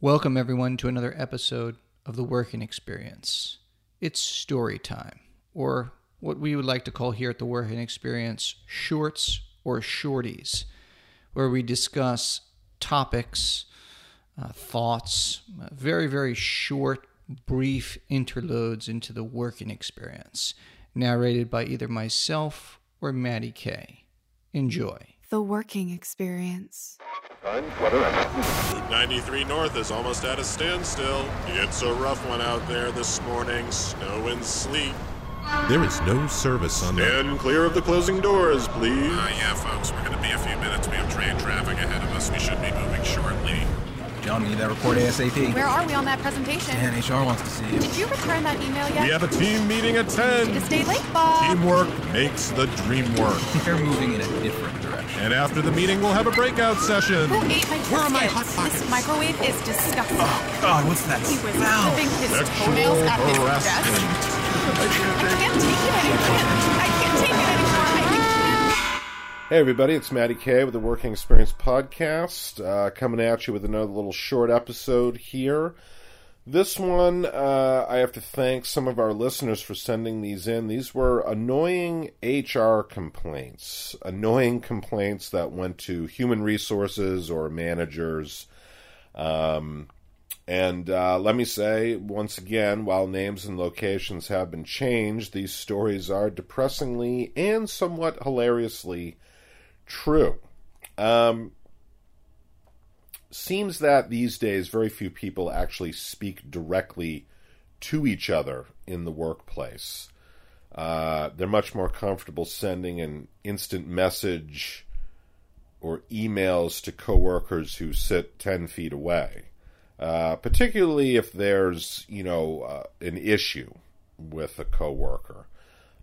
Welcome, everyone, to another episode of The Working Experience. It's story time, or what we would like to call here at The Working Experience shorts or shorties, where we discuss topics, uh, thoughts, uh, very, very short, brief interludes into the working experience, narrated by either myself or Matty K. Enjoy. The working experience. Route 93 North is almost at a standstill. It's a rough one out there this morning. Snow and sleet. There is no service on the. Stand clear of the closing doors, please. Uh, yeah, folks, we're gonna be a few minutes. We have train traffic ahead of us. We should be moving shortly. John, we need that report ASAP. Where are we on that presentation? Dan, HR wants to see you. Did you return that email yet? We have a team meeting at 10. To stay late, Bob. Teamwork makes the dream work. They're moving in a different direction. And after the meeting, we'll have a breakout session. Who ate my Where are my biscuits? hot This microwave is disgusting. Oh, God, what's that he was smell? clipping his Sexual toenails at his desk. I can't take it anymore. I can't take it anymore. Hey everybody, it's Matty K with the Working Experience Podcast, uh, coming at you with another little short episode here. This one, uh, I have to thank some of our listeners for sending these in. These were annoying HR complaints, annoying complaints that went to human resources or managers. Um, and uh, let me say, once again, while names and locations have been changed, these stories are depressingly and somewhat hilariously true. Um, seems that these days very few people actually speak directly to each other in the workplace. Uh, they're much more comfortable sending an instant message or emails to coworkers who sit 10 feet away. Uh, particularly if there's, you know, uh, an issue with a coworker.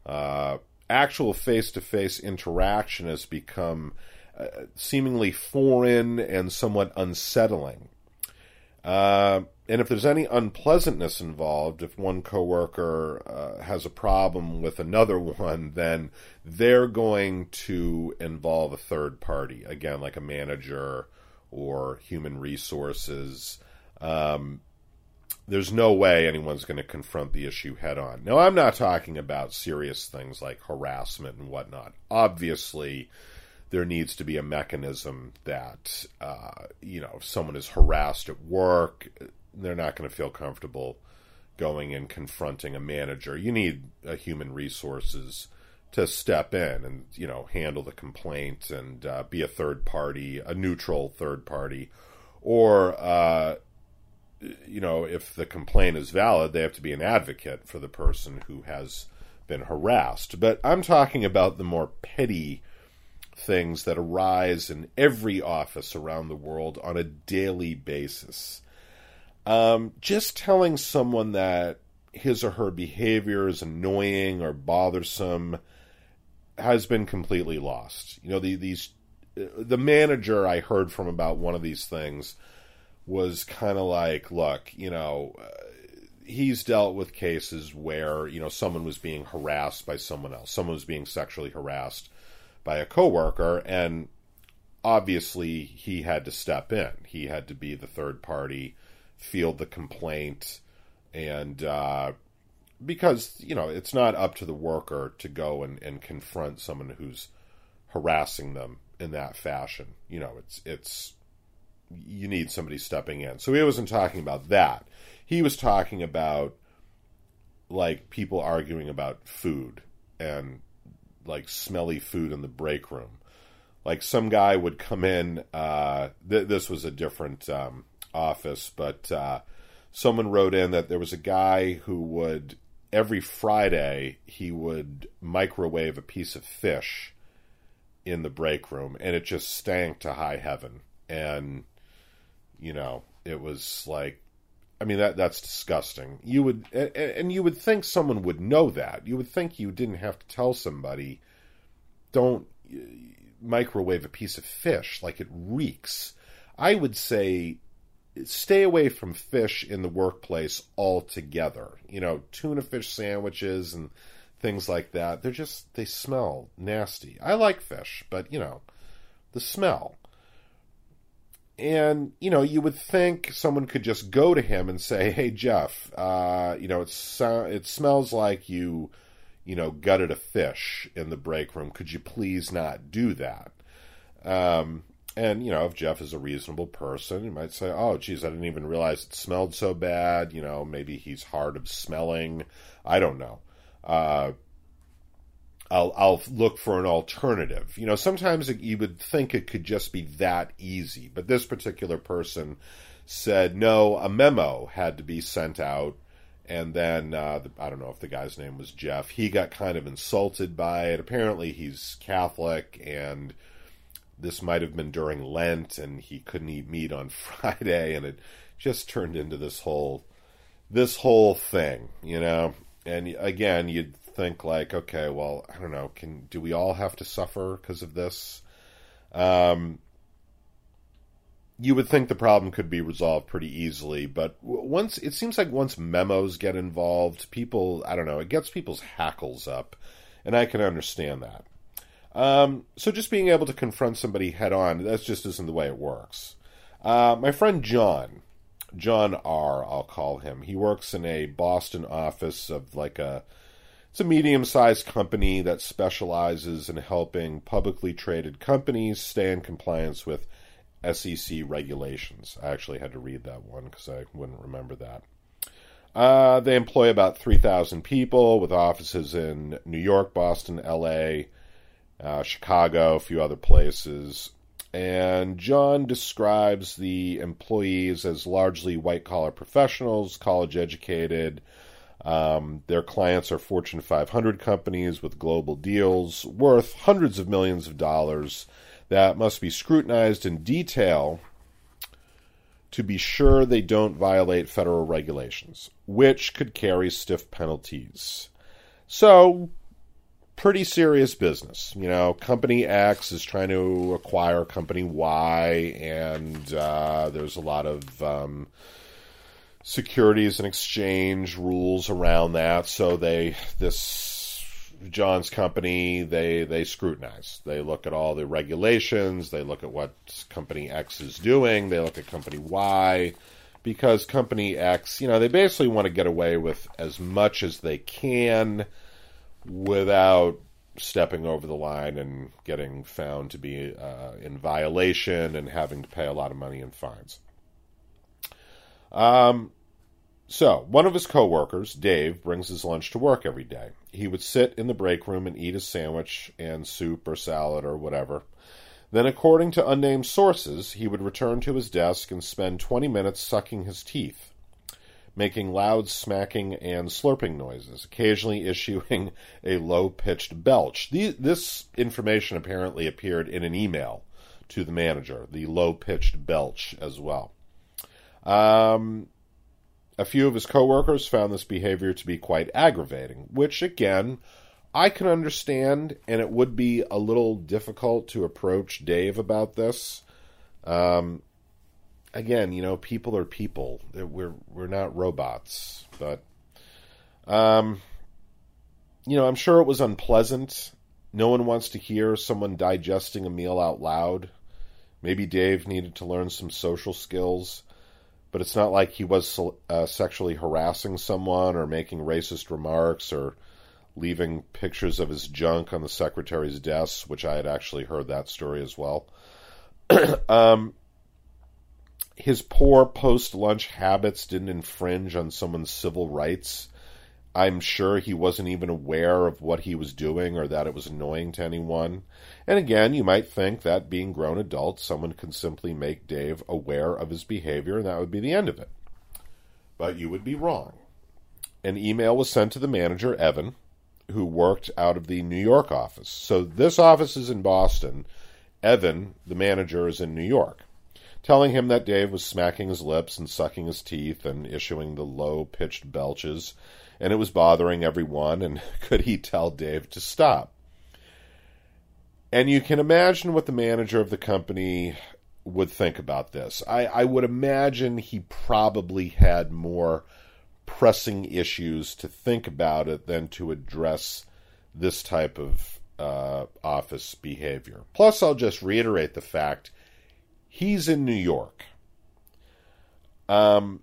Uh, actual face-to-face interaction has become seemingly foreign and somewhat unsettling. Uh, and if there's any unpleasantness involved, if one coworker uh, has a problem with another one, then they're going to involve a third party, again, like a manager or human resources. Um, there's no way anyone's going to confront the issue head on. Now, I'm not talking about serious things like harassment and whatnot. Obviously, there needs to be a mechanism that, uh, you know, if someone is harassed at work, they're not going to feel comfortable going and confronting a manager. You need a human resources to step in and, you know, handle the complaint and uh, be a third party, a neutral third party, or, uh, you know, if the complaint is valid, they have to be an advocate for the person who has been harassed. But I'm talking about the more petty things that arise in every office around the world on a daily basis. Um, just telling someone that his or her behavior is annoying or bothersome has been completely lost. You know, the, these the manager I heard from about one of these things was kind of like, look, you know, uh, he's dealt with cases where, you know, someone was being harassed by someone else. Someone was being sexually harassed by a coworker and obviously he had to step in. He had to be the third party, field the complaint and uh, because, you know, it's not up to the worker to go and, and confront someone who's harassing them in that fashion. You know, it's it's you need somebody stepping in. So he wasn't talking about that. He was talking about like people arguing about food and like smelly food in the break room. Like some guy would come in. Uh, th- this was a different um, office, but uh, someone wrote in that there was a guy who would every Friday he would microwave a piece of fish in the break room, and it just stank to high heaven. And you know, it was like, I mean, that that's disgusting. You would, and, you would think someone would know that. You would think you didn't have to tell somebody, don't uh, microwave a piece of fish like it reeks. I would say stay away from fish in the workplace altogether. You know, tuna fish sandwiches and things like that. They're just they smell nasty. I like fish, but you know, the smell. And you know, you would think someone could just go to him and say, "Hey, Jeff, uh, you know, it's it smells like you, you know, gutted a fish in the break room. Could you please not do that?" Um, and you know, if Jeff is a reasonable person, he might say, "Oh, geez, I didn't even realize it smelled so bad." You know, maybe he's hard of smelling. I don't know. Uh, I'll I'll look for an alternative. You know, sometimes it, you would think it could just be that easy, but this particular person said no. A memo had to be sent out, and then uh, the, I don't know if the guy's name was Jeff. He got kind of insulted by it. Apparently, he's Catholic, and this might have been during Lent, and he couldn't eat meat on Friday, and it just turned into this whole this whole thing, you know. And again, you'd think like, okay, well, I don't know, can do we all have to suffer because of this? Um, you would think the problem could be resolved pretty easily, but once it seems like once memos get involved, people, I don't know, it gets people's hackles up, and I can understand that. Um, so just being able to confront somebody head on, that just isn't the way it works. Uh, my friend John, John R, I'll call him. He works in a Boston office of like a it's a medium sized company that specializes in helping publicly traded companies stay in compliance with SEC regulations. I actually had to read that one because I wouldn't remember that. Uh, they employ about 3,000 people with offices in New York, Boston, LA, uh, Chicago, a few other places. And John describes the employees as largely white collar professionals, college educated, um, their clients are Fortune 500 companies with global deals worth hundreds of millions of dollars that must be scrutinized in detail to be sure they don't violate federal regulations, which could carry stiff penalties. So, pretty serious business. You know, Company X is trying to acquire Company Y, and uh, there's a lot of. Um, securities and exchange rules around that. So they this John's company they they scrutinize. They look at all the regulations. They look at what company X is doing. They look at company Y because company X, you know, they basically want to get away with as much as they can without stepping over the line and getting found to be uh, in violation and having to pay a lot of money in fines. Um, so, one of his coworkers, Dave, brings his lunch to work every day. He would sit in the break room and eat a sandwich and soup or salad or whatever. Then, according to unnamed sources, he would return to his desk and spend 20 minutes sucking his teeth, making loud smacking and slurping noises, occasionally issuing a low pitched belch. This information apparently appeared in an email to the manager, the low pitched belch as well. Um, a few of his coworkers found this behavior to be quite aggravating, which again, I can understand, and it would be a little difficult to approach Dave about this. Um, again, you know, people are people. We're we're not robots, but um, you know, I'm sure it was unpleasant. No one wants to hear someone digesting a meal out loud. Maybe Dave needed to learn some social skills but it's not like he was uh, sexually harassing someone or making racist remarks or leaving pictures of his junk on the secretary's desk, which I had actually heard that story as well. um, his poor post lunch habits didn't infringe on someone's civil rights. I'm sure he wasn't even aware of what he was doing or that it was annoying to anyone. And again, you might think that being grown adults, someone can simply make Dave aware of his behavior and that would be the end of it. But you would be wrong. An email was sent to the manager, Evan, who worked out of the New York office. So this office is in Boston. Evan, the manager, is in New York, telling him that Dave was smacking his lips and sucking his teeth and issuing the low pitched belches, and it was bothering everyone, and could he tell Dave to stop? And you can imagine what the manager of the company would think about this. I, I would imagine he probably had more pressing issues to think about it than to address this type of uh, office behavior. Plus, I'll just reiterate the fact he's in New York. Um,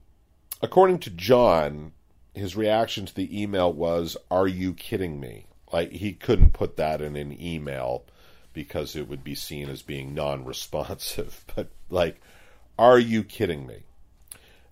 according to John, his reaction to the email was, "Are you kidding me?" Like he couldn't put that in an email because it would be seen as being non-responsive. But like, "Are you kidding me?"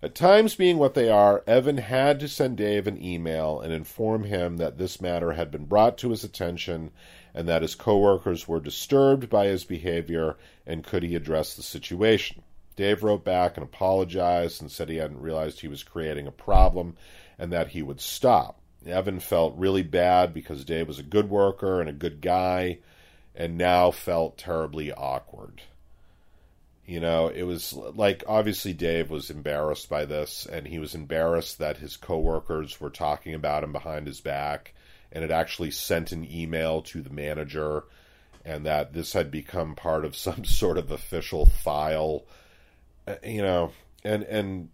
At times being what they are, Evan had to send Dave an email and inform him that this matter had been brought to his attention and that his coworkers were disturbed by his behavior and could he address the situation. Dave wrote back and apologized and said he hadn't realized he was creating a problem and that he would stop. Evan felt really bad because Dave was a good worker and a good guy and now felt terribly awkward. You know, it was like obviously Dave was embarrassed by this, and he was embarrassed that his coworkers were talking about him behind his back, and had actually sent an email to the manager, and that this had become part of some sort of official file. Uh, you know, and and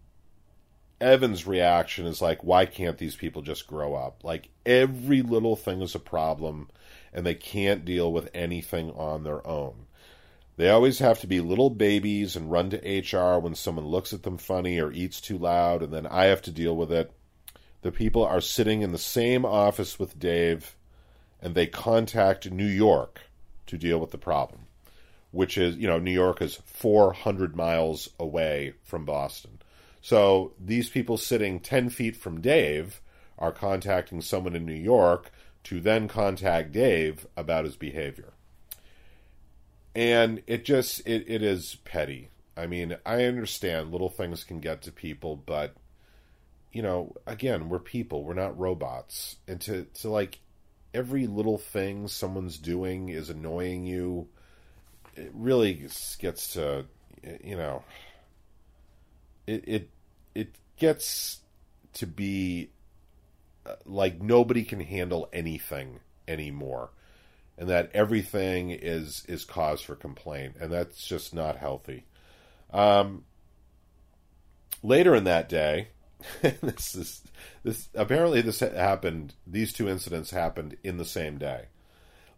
Evan's reaction is like, why can't these people just grow up? Like every little thing is a problem, and they can't deal with anything on their own. They always have to be little babies and run to HR when someone looks at them funny or eats too loud, and then I have to deal with it. The people are sitting in the same office with Dave, and they contact New York to deal with the problem, which is, you know, New York is 400 miles away from Boston. So these people sitting 10 feet from Dave are contacting someone in New York to then contact Dave about his behavior. And it just it, it is petty. I mean i understand little things can get to people but you know again we're people. We're not robots. And to to like every little thing someone's doing is annoying you it really gets to you know it it it gets to be uh, like nobody can handle anything anymore and that everything is is cause for complaint, and that's just not healthy. Um, later in that day, this is this apparently this happened. These two incidents happened in the same day.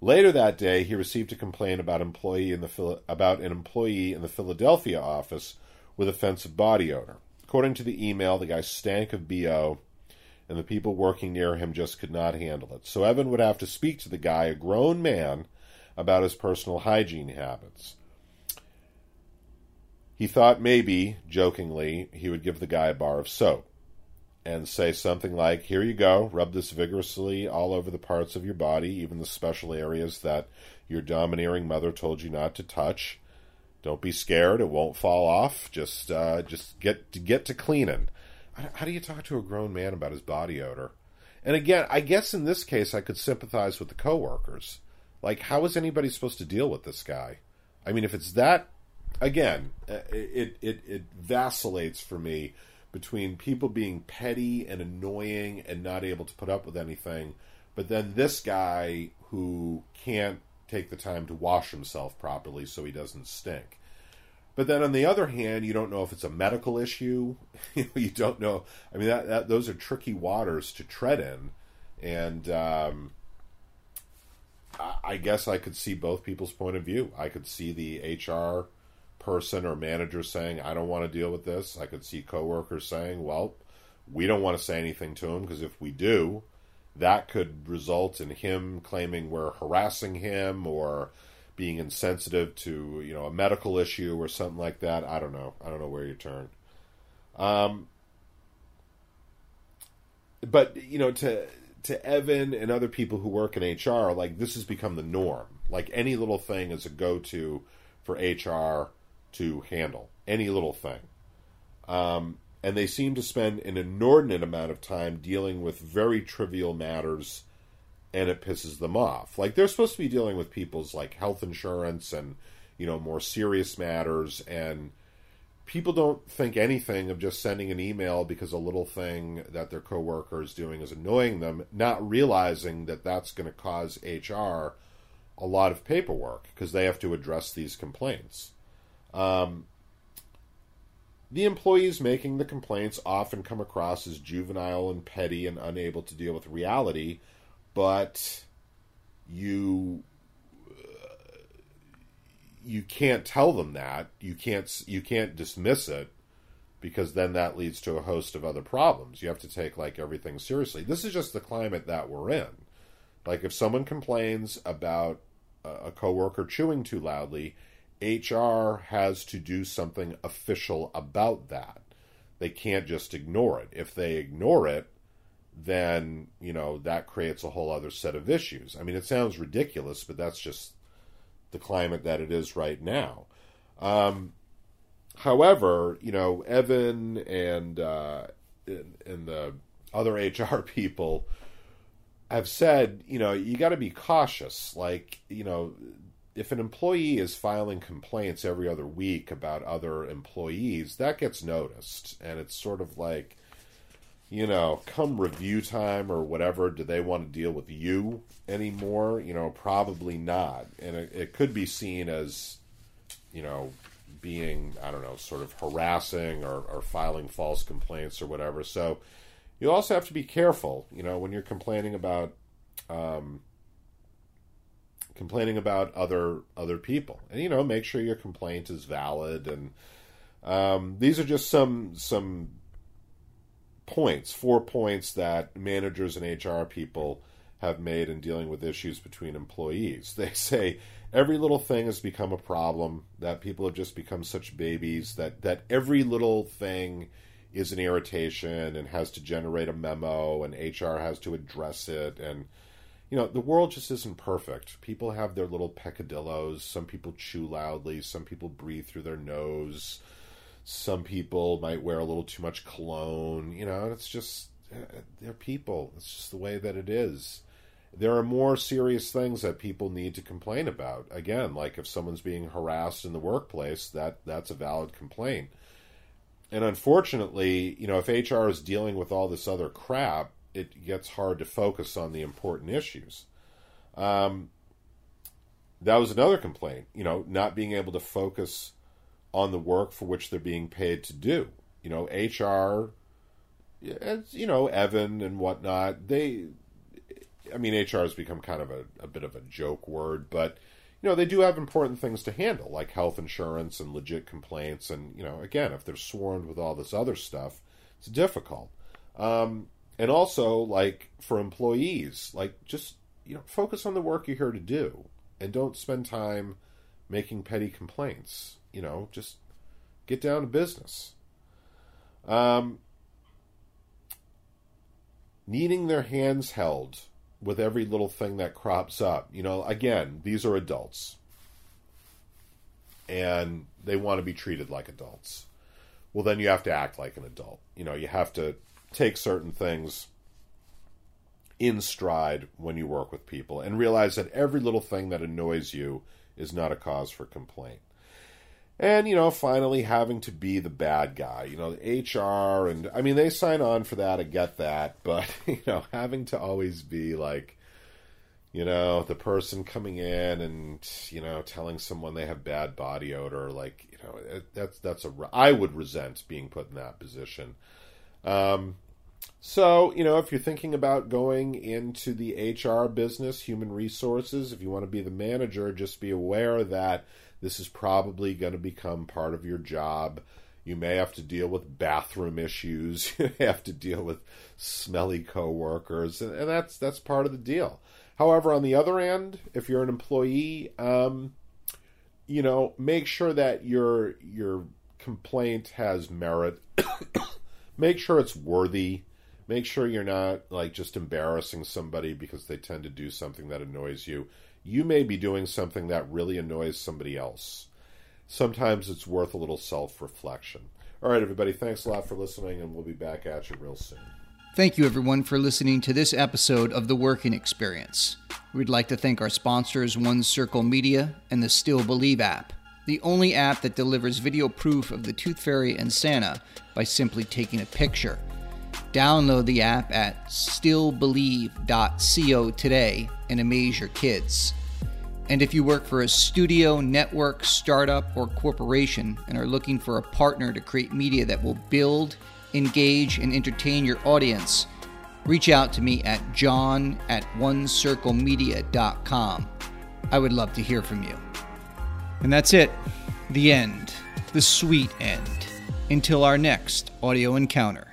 Later that day, he received a complaint about employee in the about an employee in the Philadelphia office with offensive body odor. According to the email, the guy stank of bo and the people working near him just could not handle it. So Evan would have to speak to the guy, a grown man, about his personal hygiene habits. He thought maybe, jokingly, he would give the guy a bar of soap and say something like, Here you go, rub this vigorously all over the parts of your body, even the special areas that your domineering mother told you not to touch. Don't be scared; it won't fall off. Just, uh, just get to get to cleaning how do you talk to a grown man about his body odor? And again, I guess in this case, I could sympathize with the coworkers. Like, how is anybody supposed to deal with this guy? I mean, if it's that, again, uh, it it it vacillates for me between people being petty and annoying and not able to put up with anything, but then this guy who can't take the time to wash himself properly so he doesn't stink. But then on the other hand, you don't know if it's a medical issue. you don't know. I mean, that, that, those are tricky waters to tread in, and um, I, I guess I could see both people's point of view. I could see the HR person or manager saying, "I don't want to deal with this." I could see coworkers saying, "Well, we don't want to say anything to him because if we do, that could result in him claiming we're harassing him or." being insensitive to you know a medical issue or something like that. I don't know. I don't know where you turn. Um, but you know to to Evan and other people who work in HR, like this has become the norm. Like any little thing is a go to for HR to handle any little thing. Um, and they seem to spend an inordinate amount of time dealing with very trivial matters and it pisses them off. Like they're supposed to be dealing with people's like health insurance and you know more serious matters and people don't think anything of just sending an email because a little thing that their coworker is doing is annoying them, not realizing that that's going to cause HR a lot of paperwork because they have to address these complaints. Um, the employees making the complaints often come across as juvenile and petty and unable to deal with reality but you uh, you can't tell them that. You can't you can't dismiss it because then that leads to a host of other problems. You have to take like everything seriously. This is just the climate that we're in. Like if someone complains about a coworker chewing too loudly, HR has to do something official about that. They can't just ignore it. If they ignore it, then, you know, that creates a whole other set of issues. I mean, it sounds ridiculous, but that's just the climate that it is right now. Um, however, you know, Evan and, uh, and, and the other HR people have said, you know, you got to be cautious. Like, you know, if an employee is filing complaints every other week about other employees, that gets noticed. And it's sort of like, you know, come review time or whatever, do they want to deal with you anymore? You know, probably not. And it, it could be seen as, you know, being, I don't know, sort of harassing or, or filing false complaints or whatever. So you also have to be careful, you know, when you're complaining about um, complaining about other other people, and you know, make sure your complaint is valid. And um, these are just some some points, four points that managers and HR people have made in dealing with issues between employees. They say every little thing has become a problem, that people have just become such babies, that, that every little thing is an irritation and has to generate a memo and HR has to address it and you know, the world just isn't perfect. People have their little peccadillos. Some people chew loudly. Some people breathe through their nose. Some people might wear a little too much cologne. You know, it's just, eh, they're people. It's just the way that it is. There are more serious things that people need to complain about. Again, like if someone's being harassed in the workplace, that that's a valid complaint. And unfortunately, you know, if HR is dealing with all this other crap, it gets hard to focus on the important issues. Um, that was another complaint, you know, not being able to focus on the work for which they're being paid to do. You know, HR, as you know, Evan and whatnot, they, I mean, HR has become kind of a, a bit of a joke word, but, you know, they do have important things to handle, like health insurance and legit complaints. And, you know, again, if they're swarmed with all this other stuff, it's difficult. Um, and also like for employees like just you know focus on the work you're here to do and don't spend time making petty complaints you know just get down to business. Um, needing their hands held with every little thing that crops up. You know again these are adults. And they want to be treated like adults. Well then you have to act like an adult. You know you have to take certain things in stride when you work with people and realize that every little thing that annoys you is not a cause for complaint. And, you know, finally having to be the bad guy, you know, HR and I mean, they sign on for that, I get that, but, you know, having to always be like, you know, the person coming in and, you know, telling someone they have bad body odor, like, you know, that's, that's a, I would resent being put in that position. Um, so, you know, if you're thinking about going into the HR business, human resources, if you want to be the manager, just be aware that this is probably going to become part of your job. You may have to deal with bathroom issues. You have to deal with smelly coworkers, and, and that's that's part of the deal. However, on the other end, if you're an employee, um, you know, make sure that your your complaint has merit make sure it's worthy. Make sure you're not like just embarrassing somebody because they tend to do something that annoys you. You may be doing something that really annoys somebody else. Sometimes it's worth a little self reflection. All right, everybody, thanks a lot for listening, and we'll be back at you real soon. Thank you, everyone, for listening to this episode of The Working Experience. We'd like to thank our sponsors, One Circle Media and the Still Believe app the only app that delivers video proof of the Tooth Fairy and Santa by simply taking a picture. Download the app at stillbelieve.co today and amaze your kids. And if you work for a studio, network, startup, or corporation and are looking for a partner to create media that will build, engage, and entertain your audience, reach out to me at john at onecirclemedia.com. I would love to hear from you. And that's it. The end. The sweet end. Until our next audio encounter.